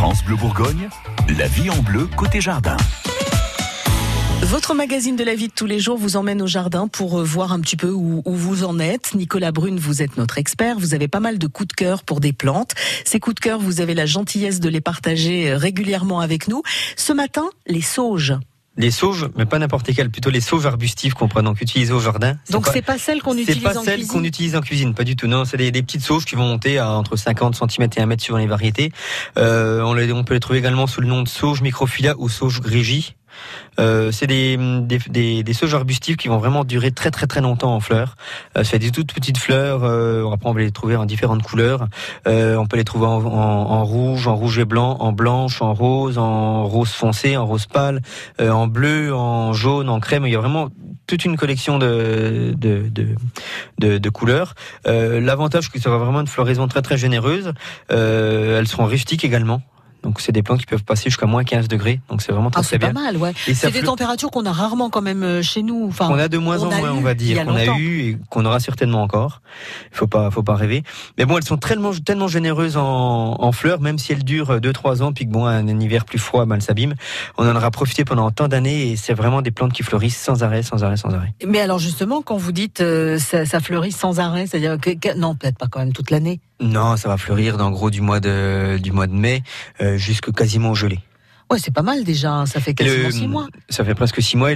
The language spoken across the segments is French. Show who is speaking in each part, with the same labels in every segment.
Speaker 1: France Bleu Bourgogne, la vie en bleu côté jardin.
Speaker 2: Votre magazine de la vie de tous les jours vous emmène au jardin pour euh, voir un petit peu où, vous en êtes. Nicolas Brune, vous êtes notre expert. Vous avez pas mal de coups de cœur pour des plantes. Ces coups de cœur, vous avez la gentillesse de les partager euh, régulièrement avec nous. Ce matin, les sauges.
Speaker 3: Les sauges, mais pas n'importe lesquelles, plutôt les sauges arbustives qu'on prend donc utiliser au jardin.
Speaker 2: Donc c'est pas celles qu'on utilise
Speaker 3: en cuisine. C'est pas celles qu'on utilise en cuisine, pas du tout. Non, c'est des, petites sauges qui vont monter à entre 50 cm et 1 mètre suivant les variétés. Euh, on, les, on, peut les trouver également sous le nom de sauge microphylla ou sauge grégie. Euh, c'est des, des, des, des, sauges arbustifs qui vont vraiment durer très très très longtemps en fleurs. Euh, c'est des toutes petites fleurs. Euh, après, on va les trouver en différentes couleurs. Euh, on peut les trouver en, en, rouge, en rouge et blanc, en blanche, en rose, en rose foncé, en rose pâle, euh, en bleu, en jaune, en crème. Il y a vraiment toute une collection de, de, de, de, de couleurs. L'avantage, c'est que ça va vraiment une floraison très très généreuse. elles seront rustiques également. Donc c'est des plantes qui peuvent passer jusqu'à moins 15 degrits. Donc c'est vraiment très, ah,
Speaker 2: très
Speaker 3: bien.
Speaker 2: C'est pas mal, ouais. C'est des températures qu'on a rarement quand même euh, chez nous.
Speaker 3: Enfin, on a de moins en moins, on va dire, qu'on a eu et qu'on aura certainement encore. Il faut pas, faut pas rêver. Mais bon, elles sont tellement, tellement généreuses en, en fleurs, même si elles durent 2-3 ans, puis que bon, un, hiver plus froid, mal s'abîme. On en aura profité pendant tant d'années et c'est vraiment des plantes qui fleurissent sans arrêt, sans arrêt, sans arrêt.
Speaker 2: Mais alors justement, quand vous dites euh, ça, ça fleurit sans arrêt, c'est-à-dire que, non, peut-être pas quand même toute l'année.
Speaker 3: Non, ça va fleurir dans gros du mois de du mois de mai euh, quasiment gelé.
Speaker 2: Ouais, c'est pas mal déjà, hein. ça fait quasiment six mois.
Speaker 3: Ça fait presque six mois.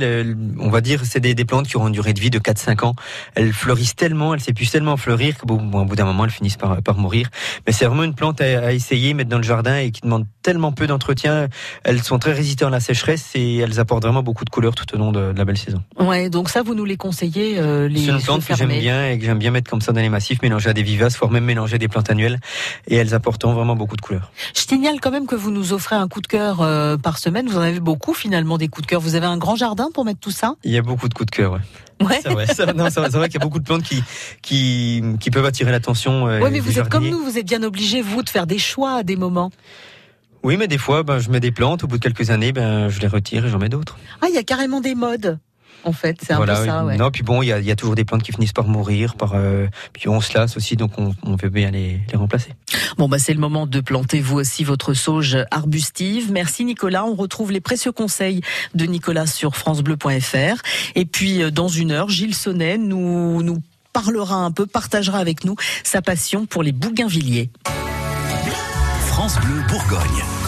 Speaker 3: on va dire c'est des, des, plantes qui auront une durée de vie de 4-5 ans. Elles fleurissent tellement, elles s'épuisent tellement fleurir qu'au bon, bout d'un moment, elles finissent par, par mourir. Mais c'est vraiment une plante à, essayer, mettre dans le jardin et qui demande tellement peu d'entretien. Elles sont très résistantes à la sécheresse et elles apportent vraiment beaucoup de couleurs tout au long de, la belle saison.
Speaker 2: Ouais, donc ça, vous nous les conseillez euh, les
Speaker 3: C'est une plante que j'aime bien et que j'aime bien mettre comme ça dans les massifs, mélanger à des vivaces, voire même mélanger des plantes annuelles. Et elles apportent vraiment beaucoup de couleurs.
Speaker 2: Je signale quand même que vous nous offrez un coup de cœur euh, par semaine. Vous en avez beaucoup finalement des coups de cœur. Vous avez un grand jardin pour mettre tout ça?
Speaker 3: Il y a beaucoup de coups de cœur, ouais. Ouais. C'est vrai, vrai, qu'il y a beaucoup de plantes qui, qui, qui peuvent attirer l'attention.
Speaker 2: Euh, oui, mais vous êtes comme nous, vous êtes bien obligé, vous, de faire des choix à des moments.
Speaker 3: Oui, mais des fois, ben, je mets des plantes, au bout de quelques années, ben, je les retire et j'en mets d'autres.
Speaker 2: Ah, il y a carrément des modes en fait. C'est un peu ça. Ouais.
Speaker 3: Non, puis bon, il y a, y a, toujours des plantes qui finissent par mourir, par euh, puis on se lasse aussi, donc on, on veut bien les, les remplacer.
Speaker 2: Bon, bah c'est le moment de planter vous aussi votre sauge arbustive. Merci Nicolas. On retrouve les précieux conseils de Nicolas sur francebleu.fr. Et puis euh, dans une heure, Gilles Sonnet nous nous parlera un peu, partagera avec nous sa passion pour les bougainvilliers.
Speaker 1: France Bleu Bourgogne.